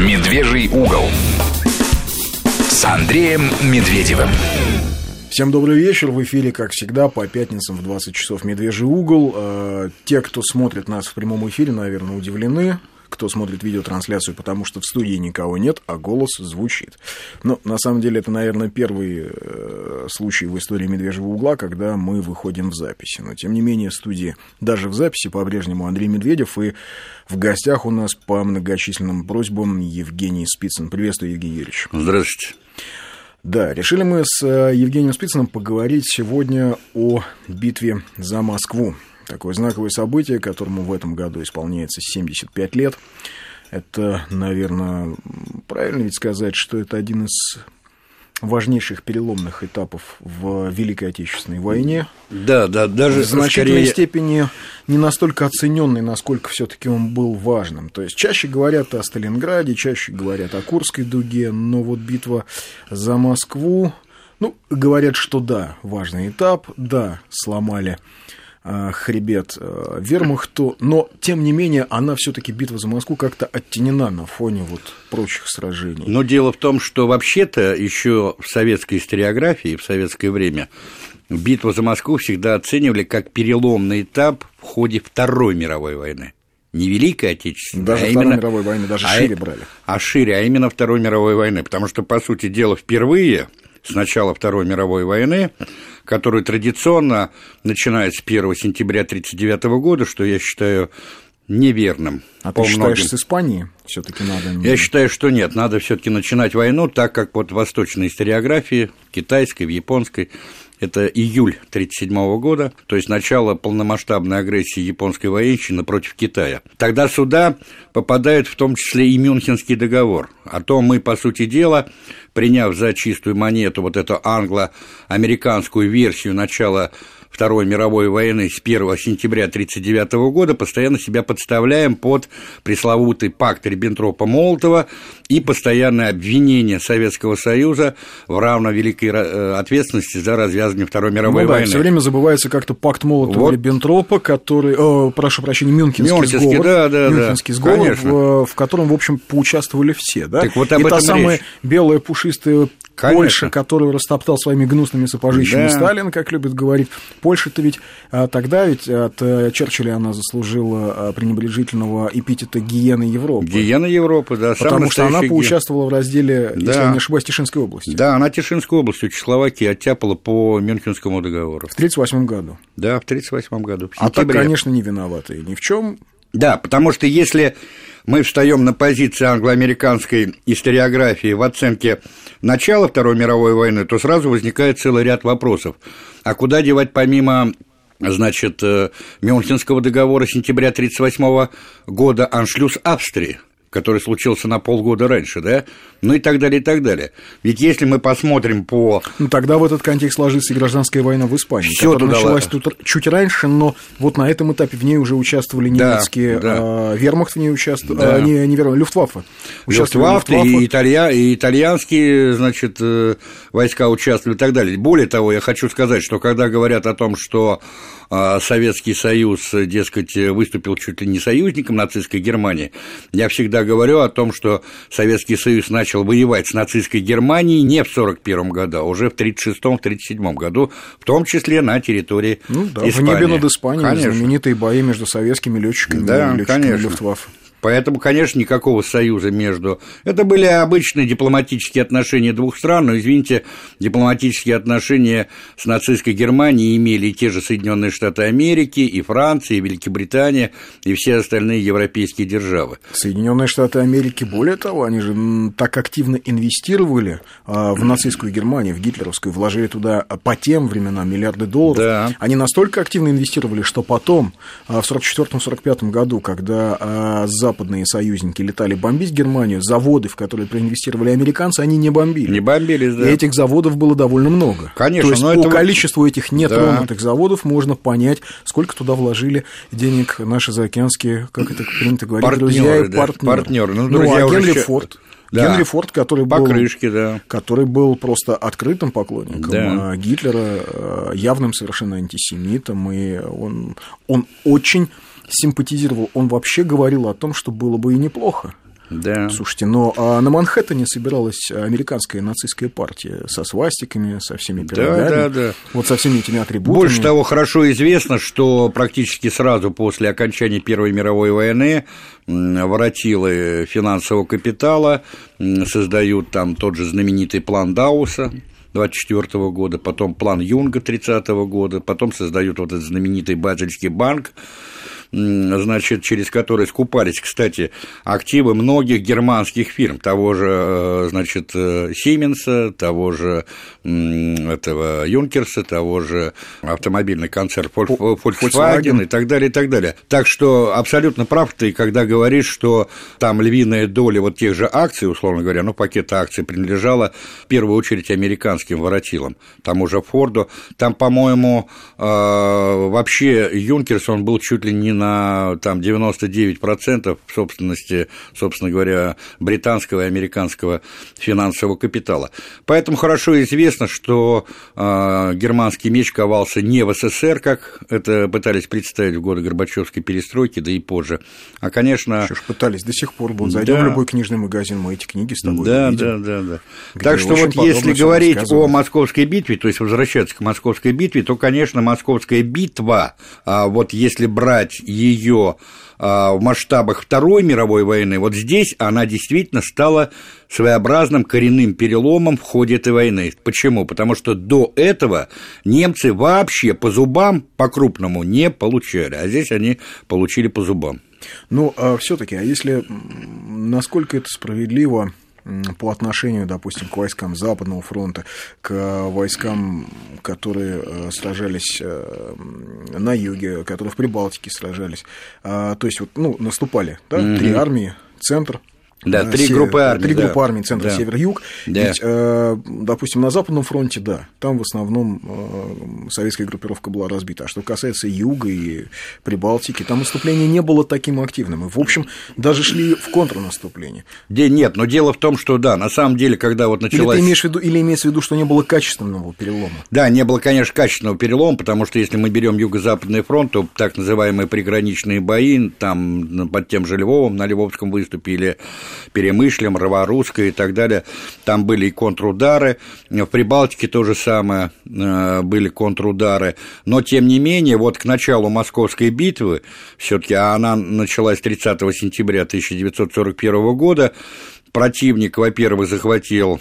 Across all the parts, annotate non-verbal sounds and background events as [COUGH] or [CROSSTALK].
Медвежий угол с Андреем Медведевым. Всем добрый вечер. В эфире, как всегда, по пятницам в 20 часов «Медвежий угол». Э, те, кто смотрит нас в прямом эфире, наверное, удивлены кто смотрит видеотрансляцию, потому что в студии никого нет, а голос звучит. Но на самом деле это, наверное, первый э, случай в истории «Медвежьего угла», когда мы выходим в записи. Но, тем не менее, в студии даже в записи по-прежнему Андрей Медведев, и в гостях у нас по многочисленным просьбам Евгений Спицын. Приветствую, Евгений Юрьевич. Здравствуйте. Да, решили мы с э, Евгением Спицыным поговорить сегодня о битве за Москву такое знаковое событие, которому в этом году исполняется 75 лет. Это, наверное, правильно ведь сказать, что это один из важнейших переломных этапов в Великой Отечественной войне. Да, да, даже в значительной скорее... степени не настолько оцененный, насколько все-таки он был важным. То есть чаще говорят о Сталинграде, чаще говорят о Курской дуге, но вот битва за Москву, ну, говорят, что да, важный этап, да, сломали хребет э, вермахту, но, тем не менее, она все таки битва за Москву как-то оттенена на фоне вот прочих сражений. Но дело в том, что вообще-то еще в советской историографии, в советское время, битву за Москву всегда оценивали как переломный этап в ходе Второй мировой войны. Не Великой Отечественной, даже а Второй именно... мировой войны, даже а, шире брали. А шире, а именно Второй мировой войны, потому что, по сути дела, впервые с начала Второй мировой войны который традиционно начинает с 1 сентября 1939 года, что я считаю неверным. А ты считаешь, многим. с Испании все-таки надо? Я считаю, что нет, надо все-таки начинать войну так, как вот в восточной историографии, китайской, в японской, это июль 1937 года, то есть начало полномасштабной агрессии японской военщины против Китая. Тогда сюда попадает в том числе и Мюнхенский договор. А то мы, по сути дела, приняв за чистую монету вот эту англо-американскую версию начала Второй мировой войны с 1 сентября 1939 года постоянно себя подставляем под пресловутый пакт Риббентропа-Молотова и постоянное обвинение Советского Союза в равно великой э, ответственности за развязывание Второй мировой ну, да, войны. все время забывается как-то пакт Молотова-Риббентропа, вот. который, о, прошу прощения, Мюнхенский, Мюнхенский сговор, да, да, Мюнхенский да, сговор в, в котором, в общем, поучаствовали все, да? Так вот об и этом та самая речь. белая пушистая Конечно. Польша, которую растоптал своими гнусными сапожищами да. Сталин, как любит говорить. Польша-то ведь а, тогда ведь от э, Черчилля она заслужила а, пренебрежительного эпитета гиены Европы. Гиена Европы, да. Потому что она поучаствовала в разделе, да. если я не ошибаюсь, Тишинской области. Да, она Тишинскую область у Чехословакии оттяпала по Мюнхенскому договору. В 1938 году. Да, в 1938 году. А так, конечно, не виноваты ни в чем. Да, потому что если мы встаем на позиции англо-американской историографии в оценке начала Второй мировой войны, то сразу возникает целый ряд вопросов. А куда девать помимо значит, э, Мюнхенского договора сентября 1938 года аншлюз Австрии – который случился на полгода раньше, да, ну и так далее, и так далее. Ведь если мы посмотрим по... Ну, тогда в этот контекст ложится и гражданская война в Испании, Всё которая туда... началась тут чуть раньше, но вот на этом этапе в ней уже участвовали немецкие, да, да. А, вермахт в ней участвовал, да. а, не, не вермахт, Люфтваффе. Люфтваффе и, италья... и итальянские, значит, э, войска участвовали и так далее. Более того, я хочу сказать, что когда говорят о том, что Советский Союз, дескать, выступил чуть ли не союзником нацистской Германии, я всегда говорю о том, что Советский Союз начал воевать с нацистской Германией не в 1941 году, а уже в 1936-1937 году, в том числе на территории ну, да, Испании. В небе над Испанией конечно. знаменитые бои между советскими летчиками да, и летчиками Люфтваффе. Поэтому, конечно, никакого союза между... Это были обычные дипломатические отношения двух стран, но, извините, дипломатические отношения с нацистской Германией имели и те же Соединенные Штаты Америки, и Франция, и Великобритания, и все остальные европейские державы. Соединенные Штаты Америки, более того, они же так активно инвестировали а, в нацистскую Германию, в гитлеровскую, вложили туда по тем временам миллиарды долларов. Да. Они настолько активно инвестировали, что потом, а, в 1944-1945 году, когда а, за западные союзники летали бомбить Германию, заводы, в которые проинвестировали американцы, они не бомбили. Не бомбились, да. И этих заводов было довольно много. Конечно. То есть по это... количеству этих нетронутых да. заводов можно понять, сколько туда вложили денег наши заокеанские, как это принято говорить, партнеры, друзья и да, партнеры. партнеры. Ну, друзья ну, а Генри Форд. Да. Генри Форд, который был, Покрышки, да. который был просто открытым поклонником да. Гитлера, э, явным совершенно антисемитом, и он, он очень симпатизировал, он вообще говорил о том, что было бы и неплохо Да. Слушайте, но а на Манхэттене собиралась американская нацистская партия со свастиками, со всеми пирогами. Да, да, да. Вот со всеми этими атрибутами. Больше того, хорошо известно, что практически сразу после окончания Первой мировой войны воротилы финансового капитала создают там тот же знаменитый план Дауса, 24 года, потом план Юнга 30 года, потом создают вот этот знаменитый Базельский банк, значит, через который скупались, кстати, активы многих германских фирм, того же, э, значит, Сименса, того же этого Юнкерса, того же автомобильный концерн Volkswagen и так далее, и так далее. Так что абсолютно прав ты, когда говоришь, что там львиная доля вот тех же акций, условно говоря, ну, пакета акций принадлежала в первую очередь американским воротилам, тому же Форду. Там, по-моему, э, вообще Юнкерс, он был чуть ли не на там, 99% собственности, собственно говоря, британского и американского финансового капитала. Поэтому хорошо известно, что э, германский меч ковался не в СССР, как это пытались представить в годы Горбачевской перестройки, да и позже, а, конечно... Еще ж пытались, до сих пор будут. Зайдем да. в любой книжный магазин, мы эти книги с тобой да, увидим. Да, да, да. Так что вот если говорить о Московской битве, то есть возвращаться к Московской битве, то, конечно, Московская битва, а вот если брать ее а, в масштабах Второй мировой войны, вот здесь она действительно стала своеобразным коренным переломом в ходе этой войны. Почему? Потому что до этого немцы вообще по зубам по-крупному не получали, а здесь они получили по зубам. Ну, а все-таки, а если насколько это справедливо по отношению, допустим, к войскам Западного фронта, к войскам, которые э, сражались э, на юге, которые в Прибалтике сражались. А, то есть, вот, ну, наступали, да, mm-hmm. три армии, центр, да, три Север, группы армий. Три да. группы армий, центр, да. север, юг. Да. Ведь, э, допустим, на Западном фронте, да, там в основном э, советская группировка была разбита. А что касается юга и Прибалтики, там наступление не было таким активным. И, в общем, даже шли в контрнаступление. Де, нет, но дело в том, что, да, на самом деле, когда вот началась... Или, ты имеешь в виду, или имеется в виду, что не было качественного перелома? Да, не было, конечно, качественного перелома, потому что если мы берем Юго-Западный фронт, то так называемые приграничные бои, там под тем же Львовом, на Львовском выступе или Перемышлем, Роворусской и так далее. Там были и контрудары. В Прибалтике то же самое э, были контрудары. Но, тем не менее, вот к началу Московской битвы, все таки а она началась 30 сентября 1941 года, противник, во-первых, захватил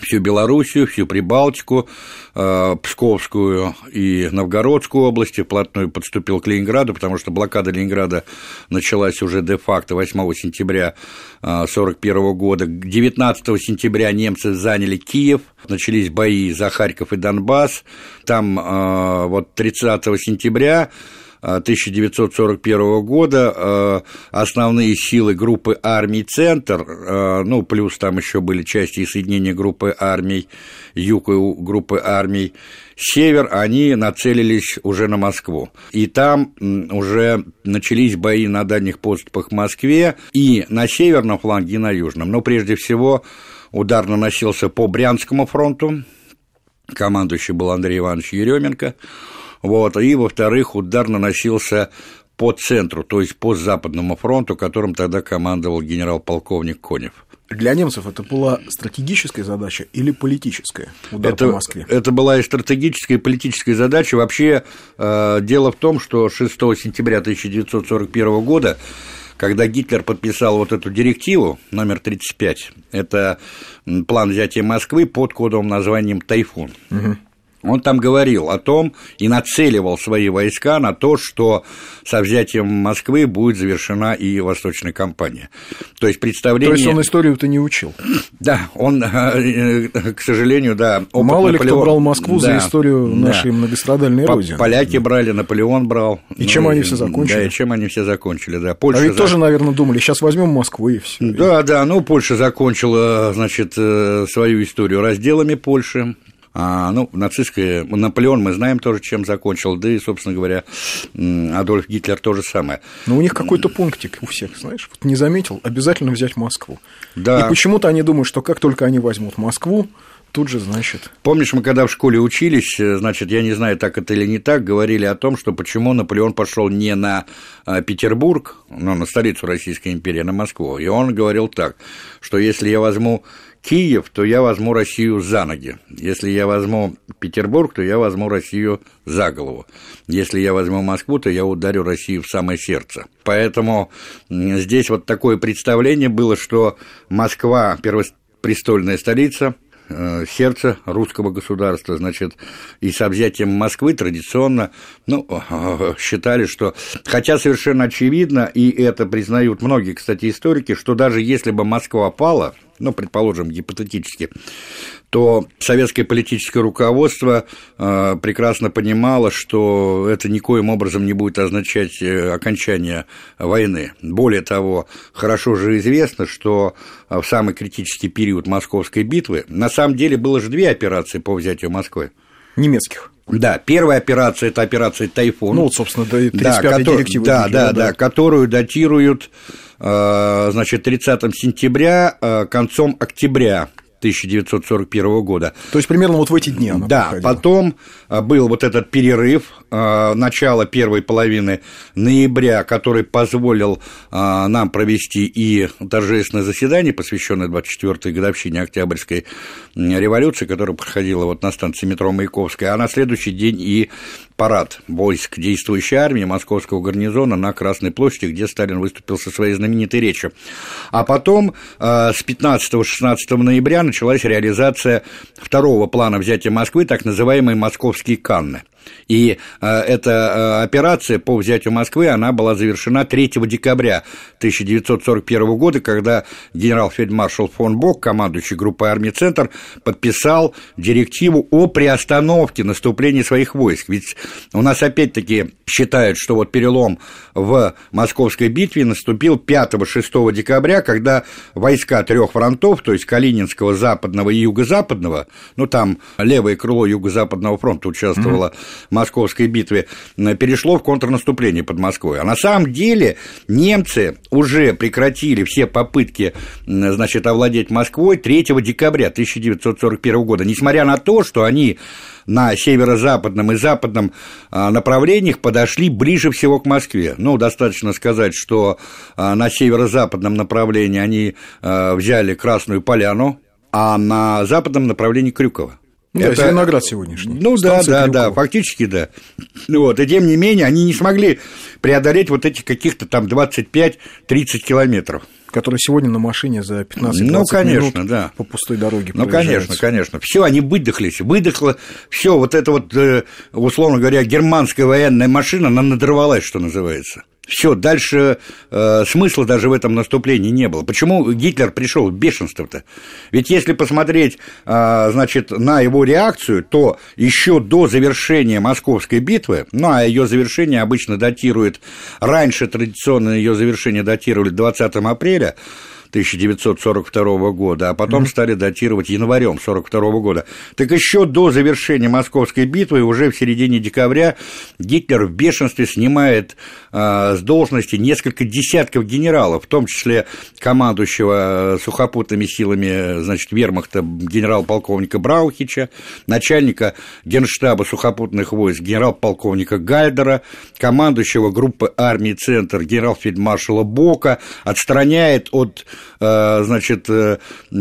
всю Белоруссию, всю Прибалтику, э, Псковскую и Новгородскую области, вплотную подступил к Ленинграду, потому что блокада Ленинграда началась уже де-факто 8 сентября 1941 э, года. 19 сентября немцы заняли Киев, начались бои за Харьков и Донбасс. Там э, вот 30 сентября 1941 года э, основные силы группы армий «Центр», э, ну, плюс там еще были части и соединения группы армий «Юг» и группы армий «Север», они нацелились уже на Москву. И там уже начались бои на дальних подступах к Москве и на северном фланге, и на южном. Но прежде всего удар наносился по Брянскому фронту, командующий был Андрей Иванович Еременко, вот, и, во-вторых, удар наносился по центру, то есть по Западному фронту, которым тогда командовал генерал-полковник Конев. Для немцев это была стратегическая задача или политическая? Удар это, по Москве. Это была и стратегическая, и политическая задача. Вообще, э, дело в том, что 6 сентября 1941 года когда Гитлер подписал вот эту директиву номер 35, это план взятия Москвы под кодовым названием «Тайфун». Угу. Он там говорил о том и нацеливал свои войска на то, что со взятием Москвы будет завершена и Восточная кампания. То есть представление... То есть он историю-то не учил? Да, он, э, к сожалению, да. Мало ли кто брал Москву да, за историю нашей да. многострадальной Родины. Поляки брали, Наполеон брал. И ну, чем они все закончили? Да, и чем они все закончили, да. Польша а ведь за... тоже, наверное, думали, сейчас возьмем Москву и все. Да, да, ну Польша закончила, значит, э, свою историю разделами Польши. А, ну, нацистская... Наполеон мы знаем тоже, чем закончил, да и, собственно говоря, Адольф Гитлер то же самое. Но у них какой-то пунктик у всех, знаешь, вот не заметил, обязательно взять Москву. Да. И почему-то они думают, что как только они возьмут Москву, тут же, значит... Помнишь, мы когда в школе учились, э, значит, я не знаю, так это или не так, говорили о том, что почему Наполеон пошел не на э, Петербург, ну, на столицу Российской империи, а на Москву. И он говорил так, что если я возьму Киев, то я возьму Россию за ноги. Если я возьму Петербург, то я возьму Россию за голову. Если я возьму Москву, то я ударю Россию в самое сердце. Поэтому здесь вот такое представление было, что Москва первопрестольная столица – Э, сердце русского государства, значит, и с взятием Москвы традиционно, ну, считали, что, хотя совершенно очевидно, и это признают многие, кстати, историки, что даже если бы Москва пала, ну, предположим, гипотетически, то советское политическое руководство э, прекрасно понимало, что это никоим образом не будет означать э, окончание войны. Более того, хорошо же известно, что в самый критический период Московской битвы на самом деле было же две операции по взятию Москвы. Немецких. Да, первая операция – это операция «Тайфун». Ну, вот, собственно, 35 да, директива. Да, да, да, да, которую датируют, э, значит, 30 сентября, э, концом октября 1941 года. То есть примерно вот в эти дни она Да, проходила. потом а, был вот этот перерыв, а, начало первой половины ноября, который позволил а, нам провести и торжественное заседание, посвященное 24-й годовщине Октябрьской революции, которая проходила вот на станции метро Маяковская, а на следующий день и парад войск действующей армии Московского гарнизона на Красной площади, где Сталин выступил со своей знаменитой речью. А потом с 15-16 ноября началась реализация второго плана взятия Москвы, так называемые «Московские Канны». И э, эта э, операция по взятию Москвы, она была завершена 3 декабря 1941 года, когда генерал-фельдмаршал фон Бок, командующий группой армии «Центр», подписал директиву о приостановке наступления своих войск. Ведь у нас опять-таки считают, что вот перелом в Московской битве наступил 5-6 декабря, когда войска трех фронтов, то есть Калининского, Западного и Юго-Западного, ну там левое крыло Юго-Западного фронта участвовало mm-hmm Московской битве, э, перешло в контрнаступление под Москвой. А на самом деле немцы уже прекратили все попытки значит, овладеть Москвой 3 декабря 1941 года, несмотря на то, что они на северо-западном и западном а, направлениях подошли ближе всего к Москве. Ну, достаточно сказать, что а, на северо-западном направлении они а, взяли Красную Поляну, а на западном направлении Крюково. Ну, это Зеленоград сегодняшний. Ну да, да, да, фактически да. Вот, и тем не менее, они не смогли преодолеть вот эти каких-то там 25-30 километров. Которые сегодня на машине за 15 ну, конечно, минут да. по пустой дороге Ну, конечно, конечно. Все, они выдохлись. Выдохло все, вот это вот, э, условно говоря, германская военная машина, она надорвалась, что называется. Все, дальше э, смысла даже в этом наступлении не было. Почему Гитлер пришел в бешенство-то? Ведь если посмотреть, э, значит, на его реакцию, то еще до завершения Московской битвы, ну а ее завершение обычно датирует, раньше традиционно ее завершение датировали 20 апреля, 1942 года, а потом mm-hmm. стали датировать январем 1942 года. Так еще до завершения Московской битвы, уже в середине декабря, Гитлер в бешенстве снимает э, с должности несколько десятков генералов, в том числе командующего э, сухопутными силами значит, вермахта генерал-полковника Браухича, начальника генштаба сухопутных войск генерал-полковника Гайдера, командующего группы армии «Центр» генерал-фельдмаршала Бока, отстраняет от значит, э,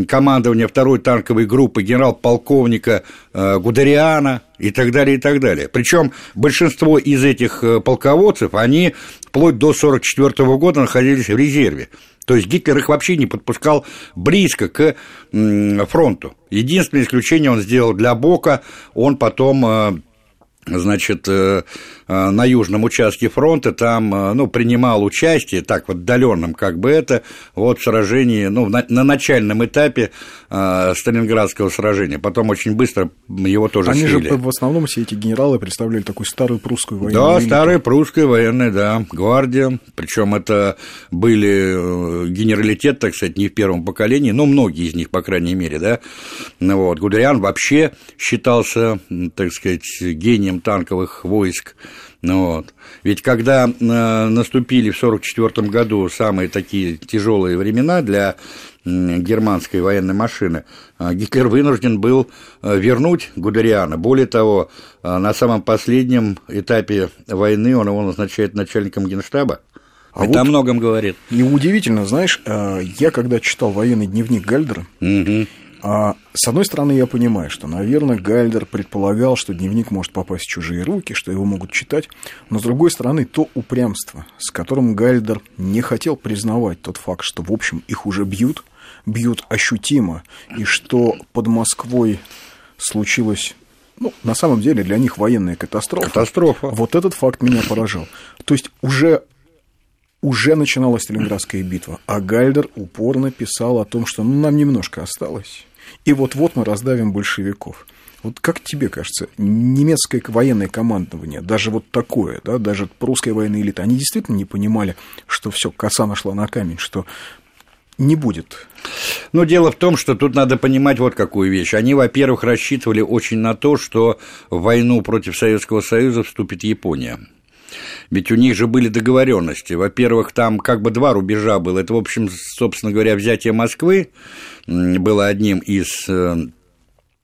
командования второй танковой группы генерал-полковника э, Гудериана и так далее, и так далее. Причем большинство из этих полководцев, они вплоть до 1944 года находились в резерве. То есть Гитлер их вообще не подпускал близко к фронту. Единственное исключение он сделал для Бока, он потом значит, э, э, на южном участке фронта, там, э, ну, принимал участие, так, в отдаленном, как бы это, вот в сражении, ну, на, на начальном этапе Сталинградского сражения, потом очень быстро его тоже Они слили. же в основном все эти генералы представляли такую старую прусскую военную Да, элиту. старая прусская военная, да, гвардия, причем это были генералитет, так сказать, не в первом поколении, но многие из них, по крайней мере, да, ну, вот, Гудериан вообще считался, так сказать, гением наступлением танковых войск. Ну, вот. Ведь когда э, наступили в 1944 году самые такие тяжелые времена для германской военной машины, э, Гитлер вынужден был э, вернуть Гудериана. Более того, на самом последнем этапе войны он его назначает начальником генштаба. А Это вот о многом говорит. И удивительно, знаешь, я когда читал военный дневник Гальдера, угу. А, с одной стороны, я понимаю, что, наверное, Гальдер предполагал, что дневник может попасть в чужие руки, что его могут читать, но, с другой стороны, то упрямство, с которым Гальдер не хотел признавать тот факт, что, в общем, их уже бьют, бьют ощутимо, и что под Москвой случилось ну, на самом деле для них военная катастрофа. Катастрофа. Вот этот факт меня поражал. То есть уже уже начиналась Сталинградская битва, а Гальдер упорно писал о том, что ну, нам немножко осталось, и вот-вот мы раздавим большевиков. Вот как тебе кажется, немецкое военное командование, даже вот такое, да, даже прусская военная элита, они действительно не понимали, что все, коса нашла на камень, что не будет. Но дело в том, что тут надо понимать вот какую вещь. Они, во-первых, рассчитывали очень на то, что в войну против Советского Союза вступит Япония. Ведь у них же были договоренности. Во-первых, там как бы два рубежа было. Это, в общем, собственно говоря, взятие Москвы было одним из э,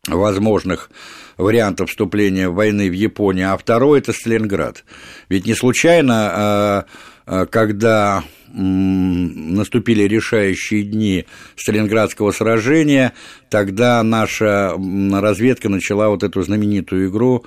возможных вариантов вступления войны в Японию, а второй – это Сталинград. Ведь не случайно, э, э, когда наступили решающие дни Сталинградского сражения, тогда наша разведка начала вот эту знаменитую игру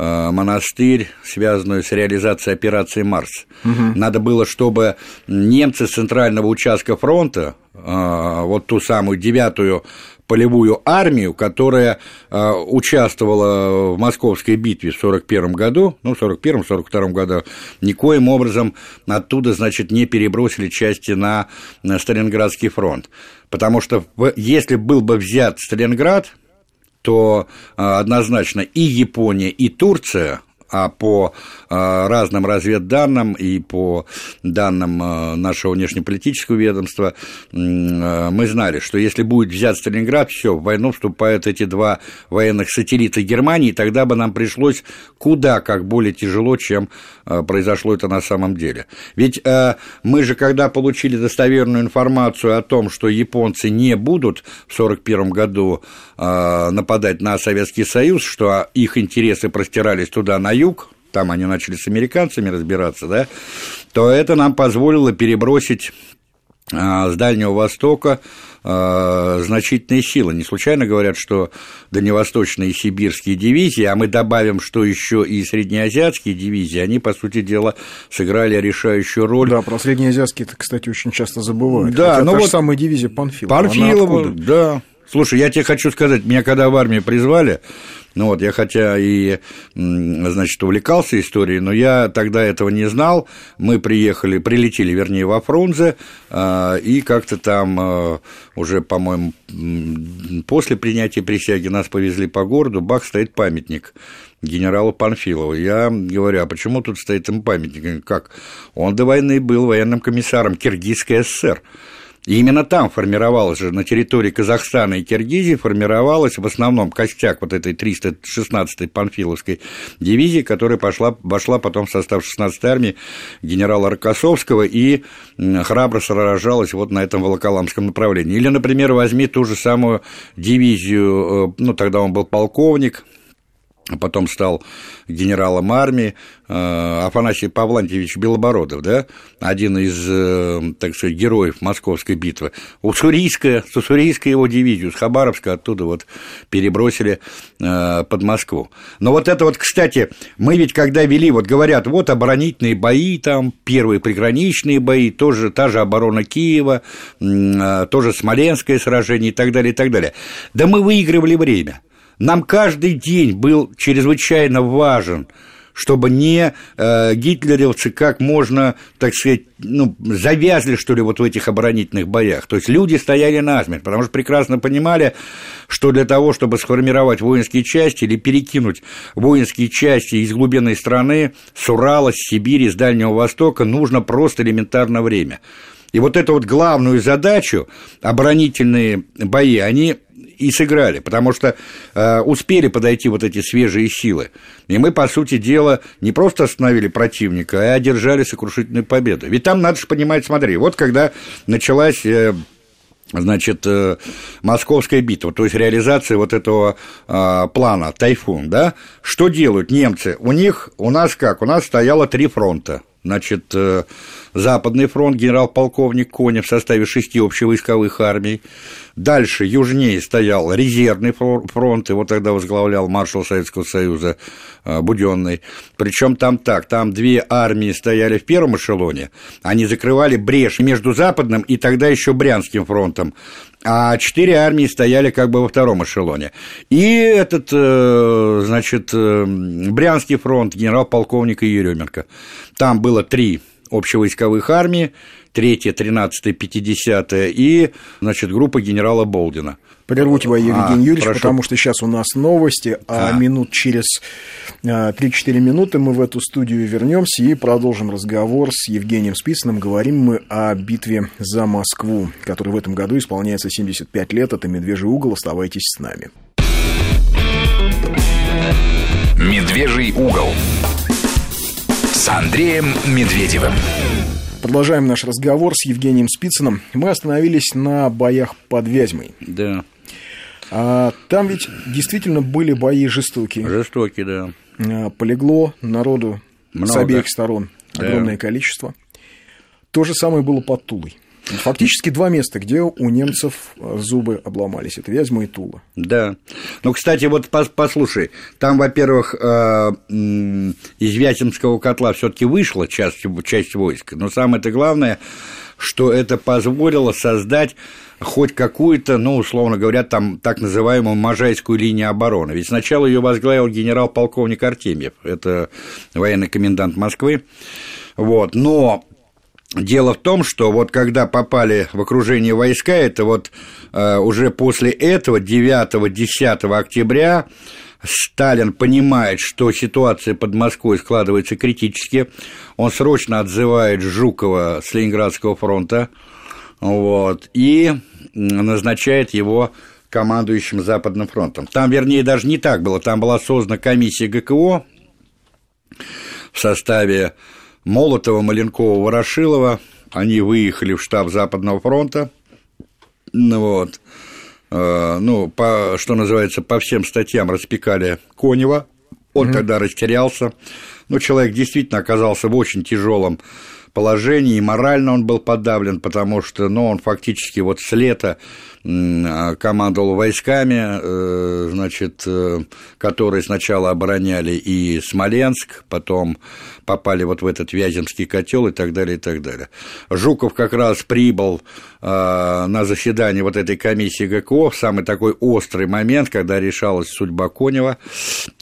монастырь, связанную с реализацией операции «Марс». Угу. Надо было, чтобы немцы с центрального участка фронта, э, вот ту самую девятую полевую армию, которая э, участвовала в Московской битве в 1941 году, ну, в 1941-1942 году, никоим образом оттуда, значит, не перебросили части на, на Сталинградский фронт. Потому что если был бы взят Сталинград, то а, однозначно и Япония, и Турция а по а, разным разведданным и по данным а, нашего внешнеполитического ведомства а, мы знали, что если будет взят Сталинград, все, в войну вступают эти два военных сателлита Германии, тогда бы нам пришлось куда как более тяжело, чем произошло это на самом деле. Ведь мы же, когда получили достоверную информацию о том, что японцы не будут в 1941 году нападать на Советский Союз, что их интересы простирались туда на юг, там они начали с американцами разбираться, да, то это нам позволило перебросить а, с Дальнего Востока э, значительные силы. Не случайно говорят, что дальневосточные и сибирские дивизии, а мы добавим, что еще и среднеазиатские дивизии, они, по сути дела, сыграли решающую роль. Да, про среднеазиатские это, кстати, очень часто забывают. Да, Хотя ну та вот самая дивизия Панфилова. Панфилова, да. Слушай, я тебе хочу сказать, меня когда в армию призвали, ну вот, я хотя и, значит, увлекался историей, но я тогда этого не знал. Мы приехали, прилетели, вернее, во Фрунзе, а, и как-то там а, уже, по-моему, после принятия присяги нас повезли по городу, бах, стоит памятник генералу Панфилову. Я говорю, а почему тут стоит им памятник? Как? Он до войны был военным комиссаром Киргизской ССР. И именно там формировалась же, на территории Казахстана и Киргизии, формировалась в основном костяк вот этой 316-й Панфиловской дивизии, которая пошла, вошла потом в состав 16-й армии генерала Рокоссовского и храбро сражалась вот на этом Волоколамском направлении. Или, например, возьми ту же самую дивизию, э, ну, тогда он был полковник, потом стал генералом армии, э, Афанасий Павлантьевич Белобородов, да, один из, э, так сказать, героев Московской битвы. Уссурийская, с Уссурийской его дивизию, с Хабаровска оттуда вот перебросили э, под Москву. Но вот это вот, кстати, мы ведь когда вели, вот говорят, вот оборонительные бои там, первые приграничные бои, тоже та же оборона Киева, тоже Смоленское сражение и так далее, и так далее. Да мы выигрывали время – нам каждый день был чрезвычайно важен, чтобы не э, гитлеровцы как можно, так сказать, ну, завязли, что ли, вот в этих оборонительных боях. То есть люди стояли насмерть, потому что прекрасно понимали, что для того, чтобы сформировать воинские части или перекинуть воинские части из глубинной страны, с Урала, с Сибири, с Дальнего Востока, нужно просто элементарно время. И вот эту вот главную задачу, оборонительные бои, они и сыграли, потому что э, успели подойти вот эти свежие силы. И мы, по сути дела, не просто остановили противника, а одержали сокрушительную победу. Ведь там надо же понимать, смотри, вот когда началась... Э, значит, э, московская битва, то есть реализация вот этого э, плана «Тайфун», да, что делают немцы? У них, у нас как? У нас стояло три фронта. Значит, э, Западный фронт, генерал-полковник Коня в составе шести общевойсковых армий. Дальше, южнее, стоял резервный фронт, его тогда возглавлял маршал Советского Союза э, Буденный. Причем там так, там две армии стояли в первом эшелоне, они закрывали брешь между Западным и тогда еще Брянским фронтом, а четыре армии стояли как бы во втором эшелоне. И этот, э, значит, э, Брянский фронт, генерал-полковника Еременко. Там было три общевойсковых армии, 3-я, 13-я, 50-я и, значит, группа генерала Болдина. Прерву тебя, Евгений а, Юрьевич, прошу. потому что сейчас у нас новости, а, а. минут через 3-4 а, минуты мы в эту студию вернемся и продолжим разговор с Евгением Спицыным. Говорим мы о битве за Москву, которой в этом году исполняется 75 лет. Это «Медвежий угол». Оставайтесь с нами. «Медвежий угол» с Андреем Медведевым. Продолжаем наш разговор с Евгением Спицыным. Мы остановились на боях под Вязьмой. Да. А, там ведь действительно были бои жестокие. Жестокие, да. А, полегло народу Много. с обеих сторон огромное да. количество. То же самое было под Тулой. Фактически два места, где у немцев э, зубы обломались. Это Вязьма и Тула. Да. Ну, кстати, вот послушай, там, во-первых, э, из Вяземского котла все таки вышла часть, часть войск, но самое-то главное, что это позволило создать хоть какую-то, ну, условно говоря, там так называемую Можайскую линию обороны. Ведь сначала ее возглавил генерал-полковник Артемьев, это военный комендант Москвы. Вот. Но Дело в том, что вот когда попали в окружение войска, это вот э, уже после этого, 9-10 октября, Сталин понимает, что ситуация под Москвой складывается критически, он срочно отзывает Жукова с Ленинградского фронта, вот, и назначает его командующим Западным фронтом. Там, вернее, даже не так было, там была создана комиссия ГКО в составе Молотова, Маленкова, Ворошилова. Они выехали в штаб Западного фронта. Ну, вот. Э, ну, по, что называется, по всем статьям распекали Конева. Он mm-hmm. тогда растерялся. Ну, человек действительно оказался в очень тяжелом положении, и морально он был подавлен, потому что, ну, он фактически вот с лета командовал войсками, э, значит, э, которые сначала обороняли и Смоленск, потом попали вот в этот Вяземский котел и так далее, и так далее. Жуков как раз прибыл э, на заседание вот этой комиссии ГКО в самый такой острый момент, когда решалась судьба Конева.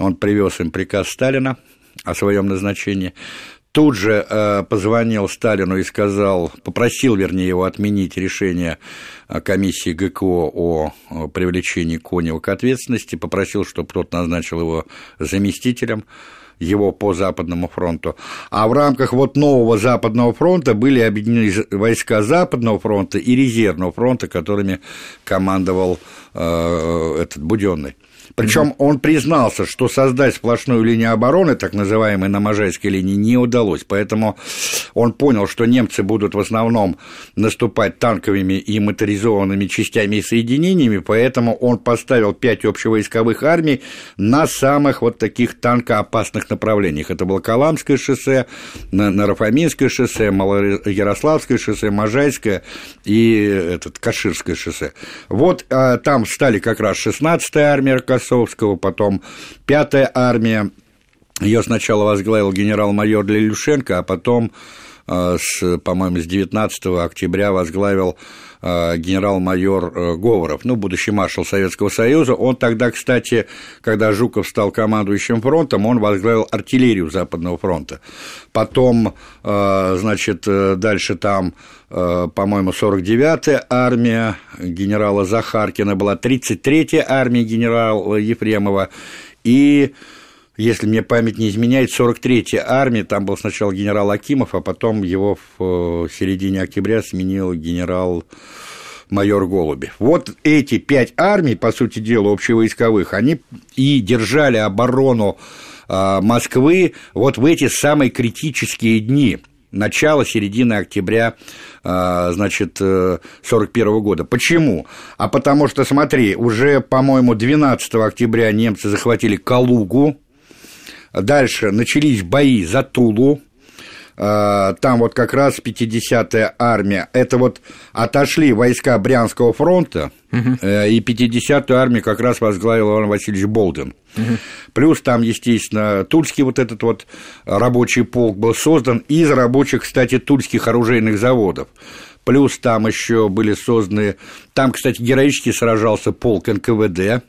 Он привез им приказ Сталина о своем назначении тут же э, позвонил Сталину и сказал, попросил, вернее, его отменить решение э, комиссии ГКО о привлечении Конева к ответственности, попросил, чтобы тот назначил его заместителем его по Западному фронту. А в рамках вот нового Западного фронта были объединены войска Западного фронта и резервного фронта, которыми командовал э, этот Буденный. Причем он признался, что создать сплошную линию обороны, так называемой на Можайской линии, не удалось. Поэтому он понял, что немцы будут в основном наступать танковыми и моторизованными частями и соединениями, поэтому он поставил пять общевойсковых армий на самых вот таких танкоопасных направлениях. Это было Каламское шоссе, Нарафаминское шоссе, Малоярославское шоссе, Можайское и этот Каширское шоссе. Вот а, там стали как раз 16-я армия Рокоссовского, потом пятая армия, ее сначала возглавил генерал-майор Лилюшенко, а потом, с, по-моему, с 19 октября возглавил э, генерал-майор э, Говоров, ну, будущий маршал Советского Союза. Он тогда, кстати, когда Жуков стал командующим фронтом, он возглавил артиллерию Западного фронта. Потом, значит, дальше там, по-моему, 49-я армия генерала Захаркина была, 33-я армия генерала Ефремова и если мне память не изменяет, 43-я армия, там был сначала генерал Акимов, а потом его в э, середине октября сменил генерал майор Голубев. Вот эти пять армий, по сути дела, общевойсковых, они и держали оборону а, Москвы вот в эти самые критические дни начала, середины октября, а, значит, 41 э, года. Почему? А потому что, смотри, уже, по-моему, 12 октября немцы захватили Калугу, дальше начались бои за Тулу, а, там вот как раз 50-я армия, это вот отошли войска Брянского фронта, угу. и 50-ю армию как раз возглавил Иван Васильевич Болдин. Угу. Плюс там, естественно, Тульский вот этот вот рабочий полк был создан из рабочих, кстати, тульских оружейных заводов. Плюс там еще были созданы, там, кстати, героически сражался полк НКВД,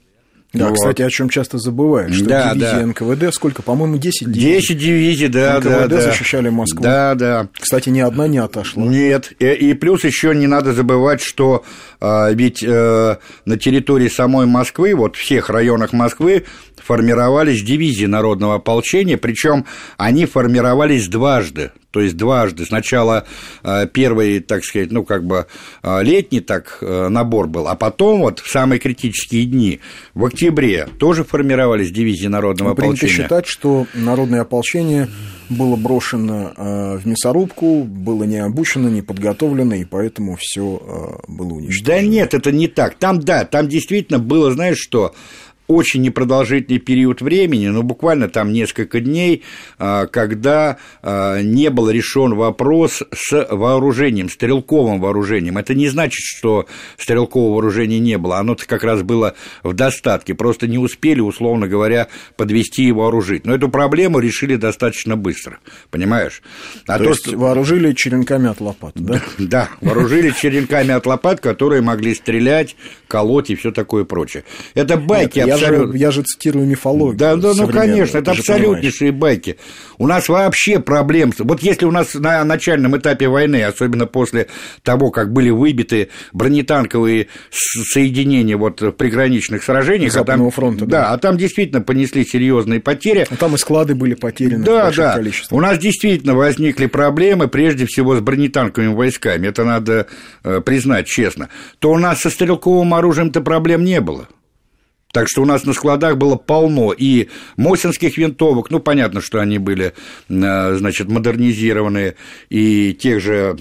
да, вот. кстати, о чем часто забывают, что да, дивизия да. НКВД сколько, по-моему, 10 дивизий. 10 дивизий, да, НКВД да, да. защищали Москву. Да, да. Кстати, ни одна не отошла. Нет, и, и плюс еще не надо забывать, что а, ведь а, на территории самой Москвы, вот всех районах Москвы формировались дивизии народного ополчения, причем они формировались дважды то есть дважды. Сначала э, первый, так сказать, ну, как бы э, летний так э, набор был, а потом вот в самые критические дни, в октябре, тоже формировались дивизии народного Принято ополчения. Принято считать, что народное ополчение было брошено в мясорубку, было не обучено, не подготовлено, и поэтому все было уничтожено. Да нет, это не так. Там, да, там действительно было, знаешь что, очень непродолжительный период времени, ну, буквально там несколько дней, а, когда а, не был решен вопрос с вооружением, стрелковым вооружением. Это не значит, что стрелкового вооружения не было, оно как раз было в достатке, просто не успели, условно говоря, подвести и вооружить. Но эту проблему решили достаточно быстро, понимаешь? А то, то есть, вооружили черенками от лопат, да? [LAUGHS] Да, вооружили черенками от лопат, которые могли стрелять, колоть и все такое прочее. Это байки Нет, абсолютно. Я же, я же цитирую мифологию. Да, да, ну конечно, это абсолютнейшие понимаешь. байки. У нас вообще проблем. Вот если у нас на начальном этапе войны, особенно после того, как были выбиты бронетанковые соединения вот в приграничных сражениях, а там, фронта, да, да, а там действительно понесли серьезные потери. А там и склады были потеряны да, да. Количестве. У нас действительно возникли проблемы, прежде всего с бронетанковыми войсками. Это надо э, признать честно. То у нас со стрелковым оружием-то проблем не было. Так что у нас на складах было полно и мосинских винтовок, ну, понятно, что они были, э, значит, модернизированные, и тех же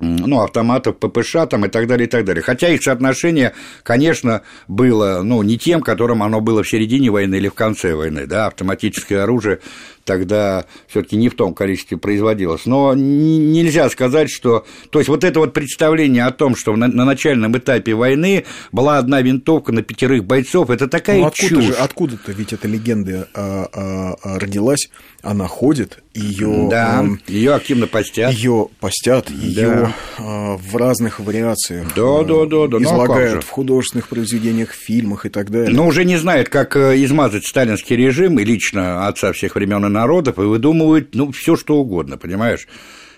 ну, автоматов ППШ там и так далее, и так далее. Хотя их соотношение, конечно, было, ну, не тем, которым оно было в середине войны или в конце войны, да, автоматическое оружие тогда все-таки не в том количестве производилось. Но нельзя сказать, что... То есть вот это вот представление о том, что на, на начальном этапе войны была одна винтовка на пятерых бойцов, это такая ну, откуда чушь. Же, откуда-то ведь эта легенда а, а, а, родилась, она ходит, ее... Да, а, ее активно постят. Ее постят, ее а, в разных вариациях да, а, да, да, да. излагают ну, в художественных произведениях, фильмах и так далее. Но уже не знают, как э, измазать сталинский режим и лично отца всех времен и народов и выдумывают, ну, все что угодно, понимаешь?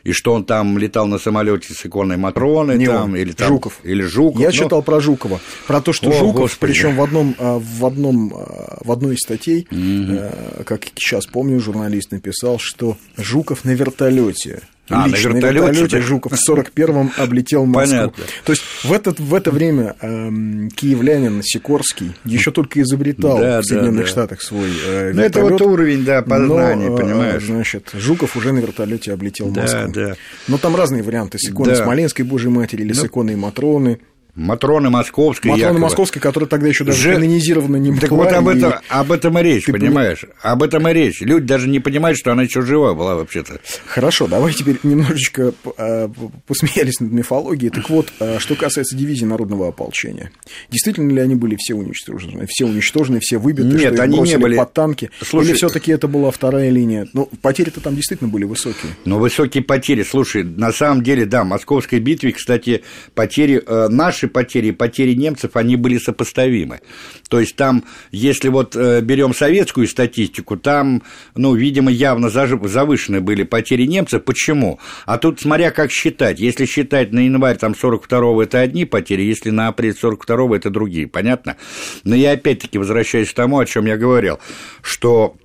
и что он там летал на самолете с иконой Матроны, Не там, он, или там, Жуков. Или Жуков. Я но... читал про Жукова, про то, что О, Жуков, причем в одном, а, в одном, а, в одной из статей, угу. как сейчас помню, журналист написал, что Жуков на вертолете а, лично на вертолете, вертолете да? Жуков в 41-м облетел Москву. Понятно. То есть в, этот, в это время э, киевлянин Сикорский еще только изобретал да, в Соединенных да, да. Штатах свой э, Ну, это вот уровень, да, познания, но, понимаешь. Значит, Жуков уже на вертолете облетел да, Москву. Да. Но там разные варианты с иконой да. Смоленской Божьей Матери или ну, с иконой Матроны. Матроны Московской. Матроны якобы. Московской, которая тогда еще даже Же... канонизирована не была. Так вот об, это, об этом и речь, Ты понимаешь? Об этом и речь. Люди даже не понимают, что она еще жива была вообще-то. Хорошо, давай теперь немножечко а, посмеялись над мифологией. Так вот, а, что касается дивизии народного ополчения. Действительно ли они были все уничтожены? Все уничтожены, все выбиты, Нет, что они не были. под танки? Слушай, Или все таки это была вторая линия? Ну, потери-то там действительно были высокие. Ну, высокие потери. Слушай, на самом деле, да, в Московской битве, кстати, потери, э, наши потери, потери потери немцев, они были сопоставимы. То есть там, если вот э, берем советскую статистику, там, ну, видимо, явно завышены были потери немцев. Почему? А тут, смотря как считать. Если считать на январь там 42-го это одни потери, если на апрель 42-го это другие. Понятно? Но я опять-таки возвращаюсь к тому, о чем я говорил, что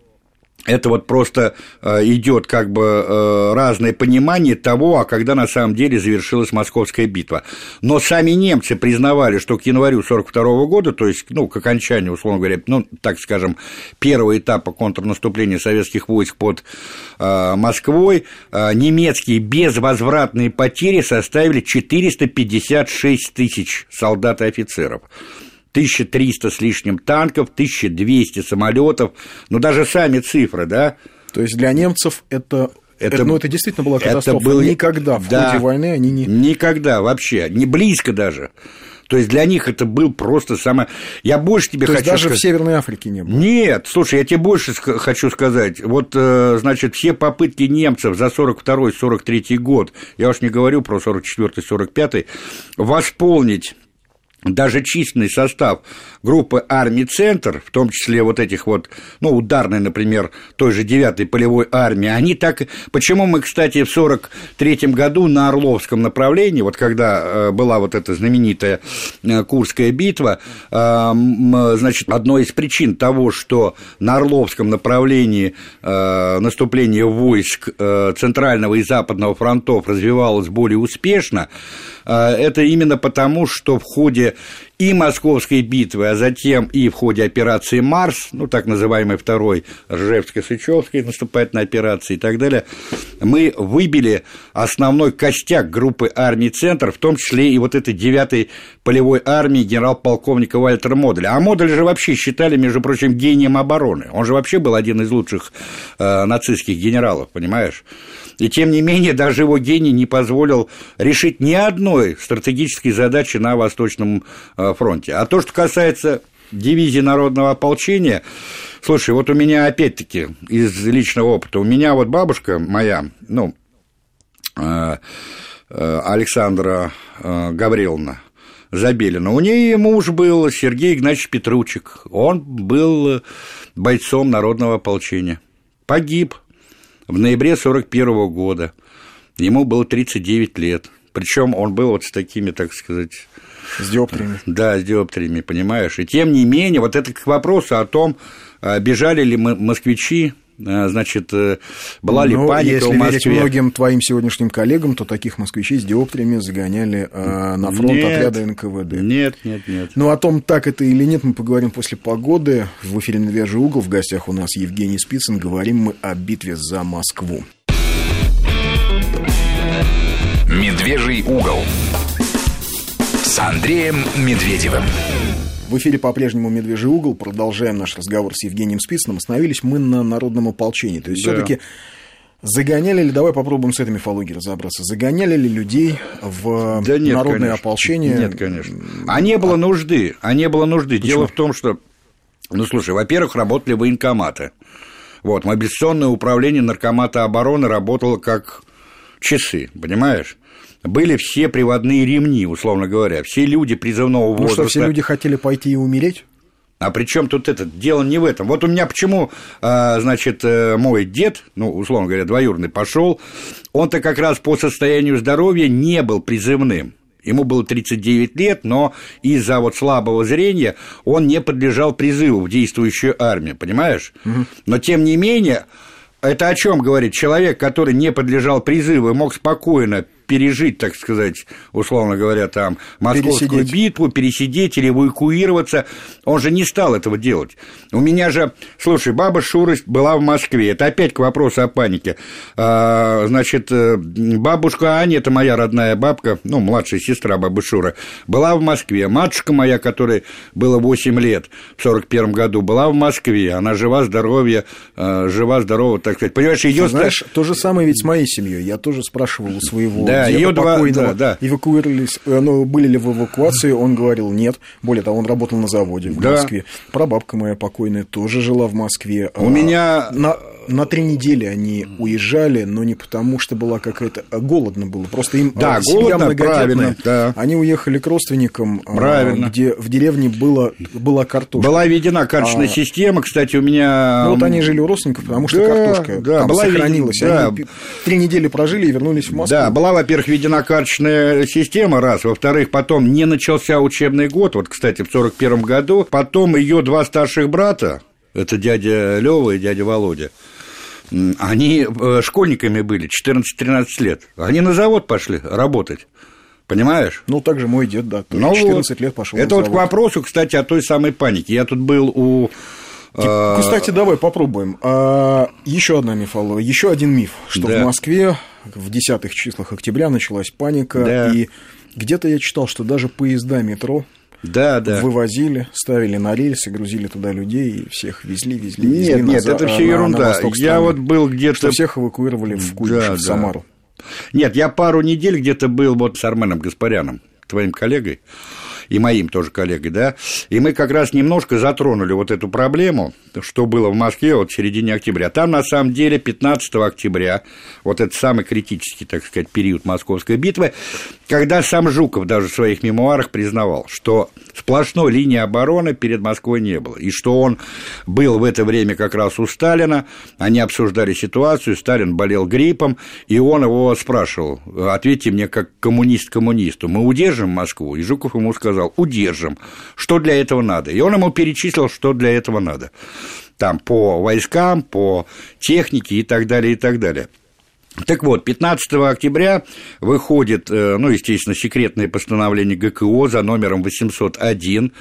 это вот просто э, идет как бы э, разное понимание того, а когда на самом деле завершилась Московская битва. Но сами немцы признавали, что к январю 1942 года, то есть, ну, к окончанию, условно говоря, ну, так скажем, первого этапа контрнаступления советских войск под э, Москвой, немецкие безвозвратные потери составили 456 тысяч солдат и офицеров. 1300 с лишним танков, 1200 самолетов, ну даже сами цифры, да. То есть для немцев это это, это, ну, это действительно была катастрофа. Это был... Никогда в да, ходе войны они не... Никогда вообще, не близко даже. То есть для них это был просто самое... Я больше тебе То хочу есть даже сказать... в Северной Африке не было? Нет, слушай, я тебе больше хочу сказать. Вот, э, значит, все попытки немцев за 42-43 год, я уж не говорю про 44-45, восполнить даже численный состав группы армий «Центр», в том числе вот этих вот, ну, ударной, например, той же 9-й полевой армии, они так... Почему мы, кстати, в 43 году на Орловском направлении, вот когда э, была вот эта знаменитая э, Курская битва, э, значит, одной из причин того, что на Орловском направлении наступление войск Центрального и Западного фронтов развивалось более успешно, это именно потому, что в ходе и Московской битвы, а затем и в ходе операции «Марс», ну, так называемой второй Ржевско-Сычевской наступательной операции и так далее, мы выбили основной костяк группы армий «Центр», в том числе и вот этой девятой полевой армии генерал-полковника Вальтера Моделя. А Модель же вообще считали, между прочим, гением обороны. Он же вообще был один из лучших э, нацистских генералов, понимаешь? И тем не менее, даже его гений не позволил решить ни одной стратегической задачи на Восточном э, фронте. А то, что касается дивизии народного ополчения, слушай, вот у меня опять-таки из личного опыта, у меня вот бабушка моя, ну, э, э, Александра Гавриловна, Забелина. У нее муж был Сергей Игнатьевич Петручек. Он был бойцом народного ополчения. Погиб в ноябре 1941 года. Ему было 39 лет. Причем он был вот с такими, так сказать... С диоптриями. Да, с диоптриями, понимаешь. И тем не менее, вот это к вопросу о том, а, бежали ли москвичи значит, э, была ли Но паника если в Москве. верить многим твоим сегодняшним коллегам, то таких москвичей с диоптриями загоняли э, на фронт нет, отряда НКВД. Нет, нет, нет. Ну, о том, так это или нет, мы поговорим после погоды. В эфире «Медвежий угол» в гостях у нас Евгений Спицын. Говорим мы о битве за Москву. «Медвежий угол» с Андреем Медведевым. В эфире по-прежнему «Медвежий угол». Продолжаем наш разговор с Евгением Спицыным. Остановились мы на народном ополчении. То есть, да. все-таки Загоняли ли, давай попробуем с этой мифологией разобраться, загоняли ли людей в да нет, народное конечно. ополчение? Нет, конечно. А не было нужды, а не было нужды. Почему? Дело в том, что, ну, слушай, во-первых, работали военкоматы. Вот, мобилизационное управление наркомата обороны работало как часы, понимаешь? Были все приводные ремни, условно говоря. Все люди призывного возраста. Ну что, все люди хотели пойти и умереть? А при чем тут это? Дело не в этом. Вот у меня почему, а, значит, э, мой дед, ну, условно говоря, двоюродный, пошел, он-то как раз по состоянию здоровья не был призывным. Ему было 39 лет, но из-за вот слабого зрения он не подлежал призыву в действующую армию, понимаешь? Угу. Но тем не менее, это о чем говорит? Человек, который не подлежал призыву и мог спокойно пережить, так сказать, условно говоря, там московскую пересидеть. битву, пересидеть или эвакуироваться. Он же не стал этого делать. У меня же, слушай, баба Шура была в Москве. Это опять к вопросу о панике. А, значит, э, бабушка Аня, это моя родная бабка, ну, младшая сестра бабы Шура, была в Москве. Матушка моя, которой было 8 лет в 41 году, была в Москве. Она жива, здоровья, э, жива, здорова, так сказать. Понимаешь, ее... Знаешь, то же самое ведь с моей семьей. Я тоже спрашивал у своего да, да, ее два, да, да. эвакуировались, ну, были ли в эвакуации, он говорил нет. Более того, он работал на заводе в да. Москве. Прабабка моя покойная тоже жила в Москве. У а, меня... На, на три недели они уезжали, но не потому, что была какая-то... А, голодно было, просто им да, семья голодно, правильно, да. Они уехали к родственникам, правильно. где в деревне было, была картошка. Была введена карточная а, система, кстати, у меня... Ну, вот они жили у родственников, потому что да, картошка да, там была сохранилась. Да. Они три недели прожили и вернулись в Москву. Да, была, во-первых, введена карточная система, раз. Во-вторых, потом не начался учебный год, вот, кстати, в 1941 году. Потом ее два старших брата, это дядя Лева и дядя Володя, они э, школьниками были, 14-13 лет. Они на завод пошли работать. Понимаешь? Ну, также мой дед, да, ну, 14 вот. лет пошел. Это вот к вопросу, кстати, о той самой панике. Я тут был у а, кстати, давай попробуем. А, еще одна мифология, еще один миф, что да. в Москве в десятых числах октября началась паника, да. и где-то я читал, что даже поезда метро да, да. вывозили, ставили на рельсы, грузили туда людей и всех везли, везли, нет, везли. Нет, нет, это все ерунда. я вот был где-то... Всех эвакуировали в Куйбышев, да, в Самару. Да. Нет, я пару недель где-то был вот с Арменом Гаспаряном, твоим коллегой и моим тоже коллегой, да, и мы как раз немножко затронули вот эту проблему, что было в Москве вот в середине октября. Там, на самом деле, 15 октября, вот это самый критический, так сказать, период Московской битвы, когда сам Жуков даже в своих мемуарах признавал, что сплошной линии обороны перед Москвой не было, и что он был в это время как раз у Сталина, они обсуждали ситуацию, Сталин болел гриппом, и он его спрашивал, ответьте мне как коммунист коммунисту, мы удержим Москву? И Жуков ему сказал, удержим, что для этого надо? И он ему перечислил, что для этого надо там по войскам, по технике и так далее, и так далее. Так вот, 15 октября выходит, э, ну, естественно, секретное постановление ГКО за номером 801,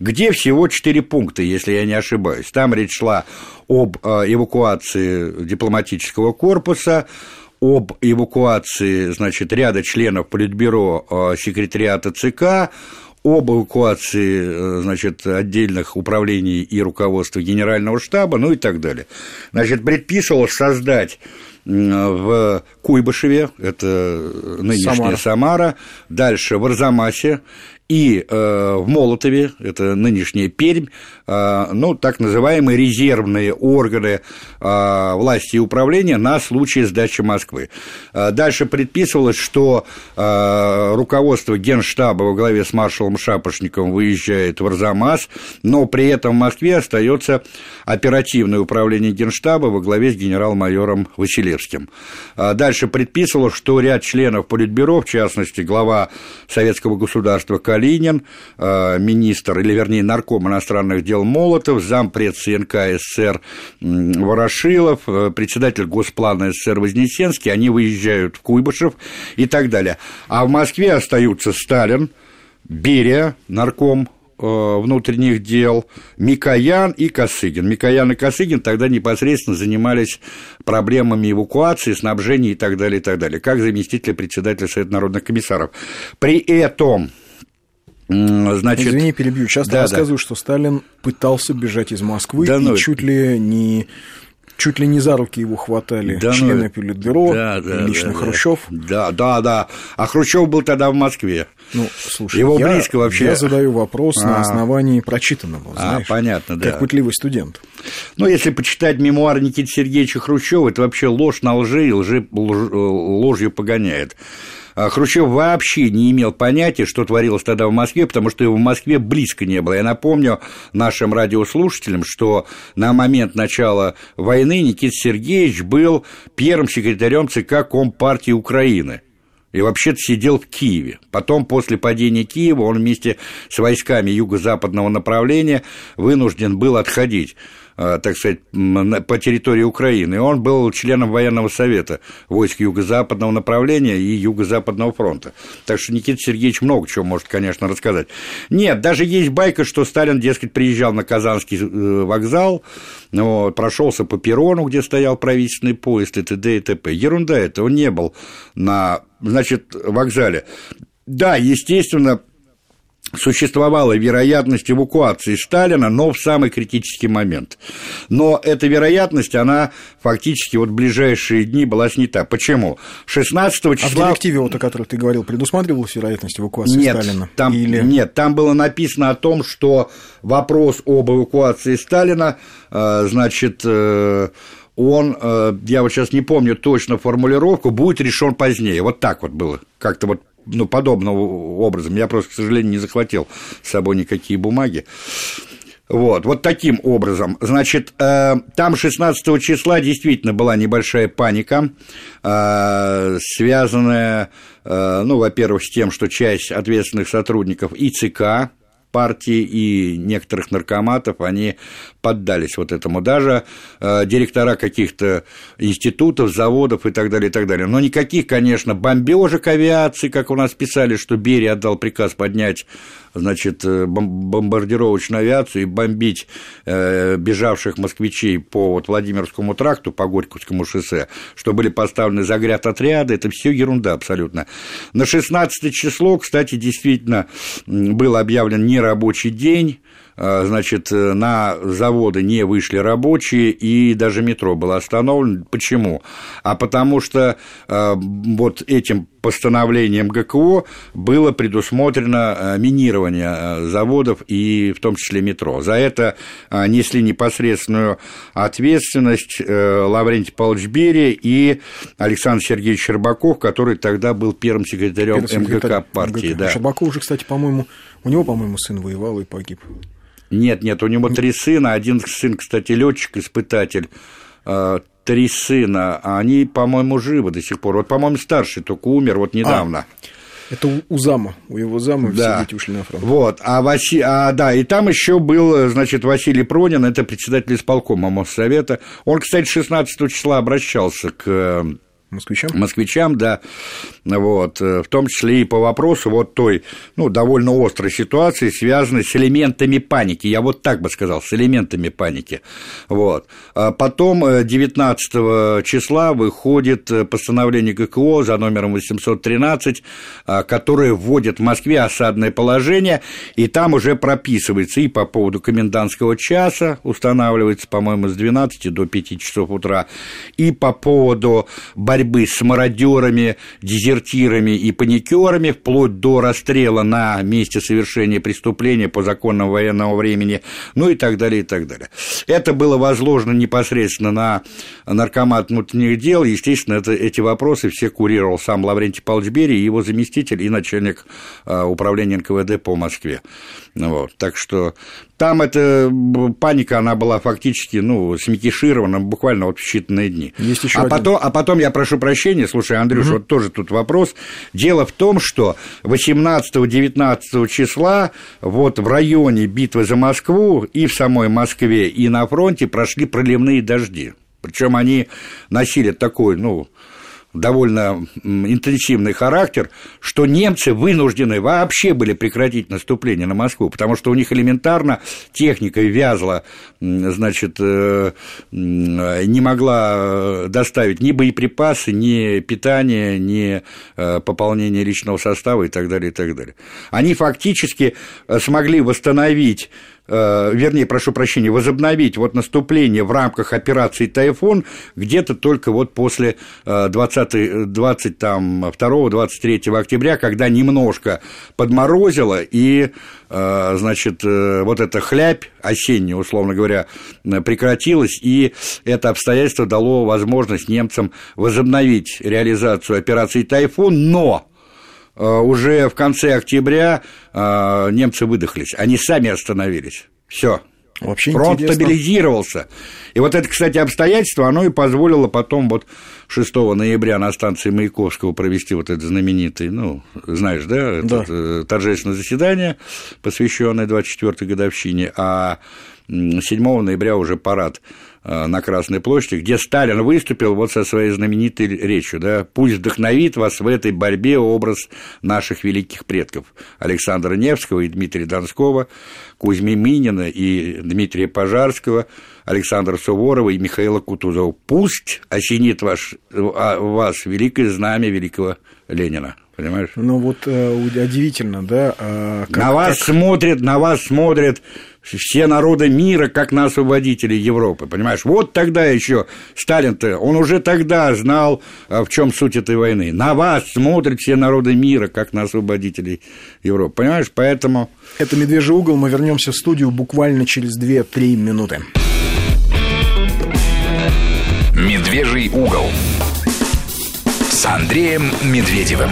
где всего 4 пункта, если я не ошибаюсь. Там речь шла об э, эвакуации дипломатического корпуса, об эвакуации, значит, ряда членов Политбюро э, секретариата ЦК, об эвакуации, значит, отдельных управлений и руководства Генерального штаба, ну и так далее. Значит, предписывалось создать в Куйбышеве, это нынешняя Самара, Самара. Дальше в Арзамасе, и э, в Молотове, это нынешняя Пермь, э, ну, так называемые резервные органы э, власти и управления на случай сдачи Москвы. Дальше предписывалось, что руководство Генштаба во главе с маршалом Шапошниковым выезжает в Арзамас, но при этом в Москве остается оперативное управление Генштаба во главе с генерал-майором Василевским. Дальше предписывалось, что ряд членов Политбюро, в частности, глава Советского государства Калинин, э, министр, или вернее нарком иностранных дел Молотов, зампред ЦНК СССР Ворошилов, э, председатель Госплана СССР Вознесенский, они выезжают в Куйбышев и так далее. А в Москве остаются Сталин, Берия, нарком э, внутренних дел, Микоян и Косыгин. Микоян и Косыгин тогда непосредственно занимались проблемами эвакуации, снабжения и так далее, и так далее, как заместители председателя Совета народных комиссаров. При этом Значит, Извини, перебью. Часто да, рассказываю, да. что Сталин пытался бежать из Москвы, да, и ну... чуть ли не чуть ли не за руки его хватали да, члены ну... Политбюро, да, да, лично да, Хрущев. Да, да, да. А Хрущев был тогда в Москве. Ну, слушай, его я, близко вообще. Я задаю вопрос а, на основании прочитанного, а, знаешь, а, понятно, да. Как пытливый студент. Ну, если почитать мемуары Никиты Сергеевича Хрущева, это вообще ложь на лжи и лжи, ложью погоняет. А Хрущев вообще не имел понятия, что творилось тогда в Москве, потому что его в Москве близко не было. Я напомню нашим радиослушателям, что на момент начала войны Никита Сергеевич был первым секретарем ЦК Компартии Украины и вообще-то сидел в Киеве. Потом, после падения Киева, он вместе с войсками юго-западного направления вынужден был отходить. Э, так сказать, по территории Украины. он был членом военного совета войск юго-западного направления и юго-западного фронта. Так что Никита Сергеевич много чего может, конечно, рассказать. Нет, даже есть байка, что Сталин, дескать, приезжал на Казанский э, вокзал, вот, прошелся по перрону, где стоял правительственный поезд и т.д. и т.п. Ерунда это, он не был на, значит, вокзале. Да, естественно, существовала вероятность эвакуации Сталина, но в самый критический момент. Но эта вероятность, она фактически вот в ближайшие дни была снята. Почему? 16 числа... А в директиве, вот, о которой ты говорил, предусматривалась вероятность эвакуации нет, Сталина? Там, Или... Нет, там было написано о том, что вопрос об эвакуации Сталина, э, значит, э, он, э, я вот сейчас не помню точно формулировку, будет решен позднее. Вот так вот было. Как-то вот ну, подобного образом. Я просто, к сожалению, не захватил с собой никакие бумаги. Вот, вот таким образом. Значит, э, там 16 числа действительно была небольшая паника, э, связанная, э, ну, во-первых, с тем, что часть ответственных сотрудников и ЦК, партии и некоторых наркоматов, они поддались вот этому. Даже э, директора каких-то институтов, заводов и так далее, и так далее. Но никаких, конечно, бомбежек авиации, как у нас писали, что Берия отдал приказ поднять значит, э, бомбардировочную авиацию и бомбить э, бежавших москвичей по вот, Владимирскому тракту, по Горьковскому шоссе, что были поставлены загряд отряды, это все ерунда абсолютно. На 16 число, кстати, действительно был объявлен нерабочий день, э, значит, на заводы не вышли рабочие, и даже метро было остановлено. Почему? А потому что вот этим постановлением ГКО было предусмотрено э, минирование э, заводов и в том числе метро. За это э, несли непосредственную ответственность Лаврентий Павлович Берия и Александр Сергеевич Щербаков, который тогда был первым секретарем МГК партии. МГК. Да. Щербаков уже, кстати, по-моему, у него, по-моему, сын воевал и погиб. Нет, нет, у него три сына. Один сын, кстати, летчик, испытатель три сына, а они, по-моему, живы до сих пор. Вот, по-моему, старший только умер вот недавно. А. Это у зама, у его зама да. все дети ушли на фронт. Вот, а, Васи... а да, и там еще был, значит, Василий Пронин, это председатель исполкома Моссовета. Он, кстати, 16 числа обращался к Москвичам? Москвичам, да. Вот. Э, в том числе и по вопросу вот той, ну, довольно острой ситуации, связанной с элементами паники. Я вот так бы сказал, с элементами паники. Вот. А потом 19 э, числа выходит э, постановление ГКО за номером 813, которое вводит в Москве осадное положение, и там уже прописывается и по поводу комендантского часа, устанавливается, по-моему, с 12 до 5 часов утра, и по поводу борьбы с мародерами, дезертирами и паникерами, вплоть до расстрела на месте совершения преступления по законам военного времени, ну и так далее, и так далее. Это было возложено непосредственно на наркомат внутренних дел, естественно, это, эти вопросы все курировал сам Лаврентий Павлович Берия, его заместитель и начальник а, управления НКВД по Москве. Вот. Так что там эта паника, она была фактически, ну, смекиширована буквально вот в считанные дни. Есть еще а, один. потом, а потом, я прошу прощения, слушай, Андрюш, угу. вот тоже тут вопрос. Дело в том, что 18-19 числа вот в районе битвы за Москву и в самой Москве, и на фронте прошли проливные дожди. Причем они носили такой, ну, довольно интенсивный характер, что немцы вынуждены вообще были прекратить наступление на Москву, потому что у них элементарно техника вязла, значит, э, не могла доставить ни боеприпасы, ни питание, ни э, пополнение личного состава и так далее, и так далее. Они фактически э, смогли восстановить Э, вернее, прошу прощения, возобновить вот наступление в рамках операции «Тайфун» где-то только вот после 20, 20 там, 2-23 октября, когда немножко подморозило, и, э, значит, э, вот эта хлябь осенняя, условно говоря, прекратилась, и это обстоятельство дало возможность немцам возобновить реализацию операции «Тайфун», но Э, уже в конце октября э, немцы выдохлись, они сами остановились. Все. Вообще Фронт интересно. стабилизировался. И вот это, кстати, обстоятельство, оно и позволило потом вот 6 ноября на станции Маяковского провести вот это знаменитое, ну, знаешь, да, это, да. Э, торжественное заседание, посвященное 24-й годовщине, а 7 ноября уже парад Э, на Красной площади, где Сталин выступил вот со своей знаменитой речью, да, «Пусть вдохновит вас в этой борьбе образ наших великих предков Александра Невского и Дмитрия Донского, Кузьми Минина и Дмитрия Пожарского, Александра Суворова и Михаила Кутузова. Пусть осенит ваш, а, вас великое знамя великого Ленина». Понимаешь? Ну вот э, удивительно, да. Э, как, на вас как... смотрят, на вас смотрят все народы мира как на освободителей Европы, понимаешь? Вот тогда еще Сталин-то, он уже тогда знал, а, в чем суть этой войны. На вас смотрят все народы мира как на освободителей Европы, понимаешь? Поэтому... Это «Медвежий угол», мы вернемся в студию буквально через 2-3 минуты. «Медвежий угол» с Андреем Медведевым.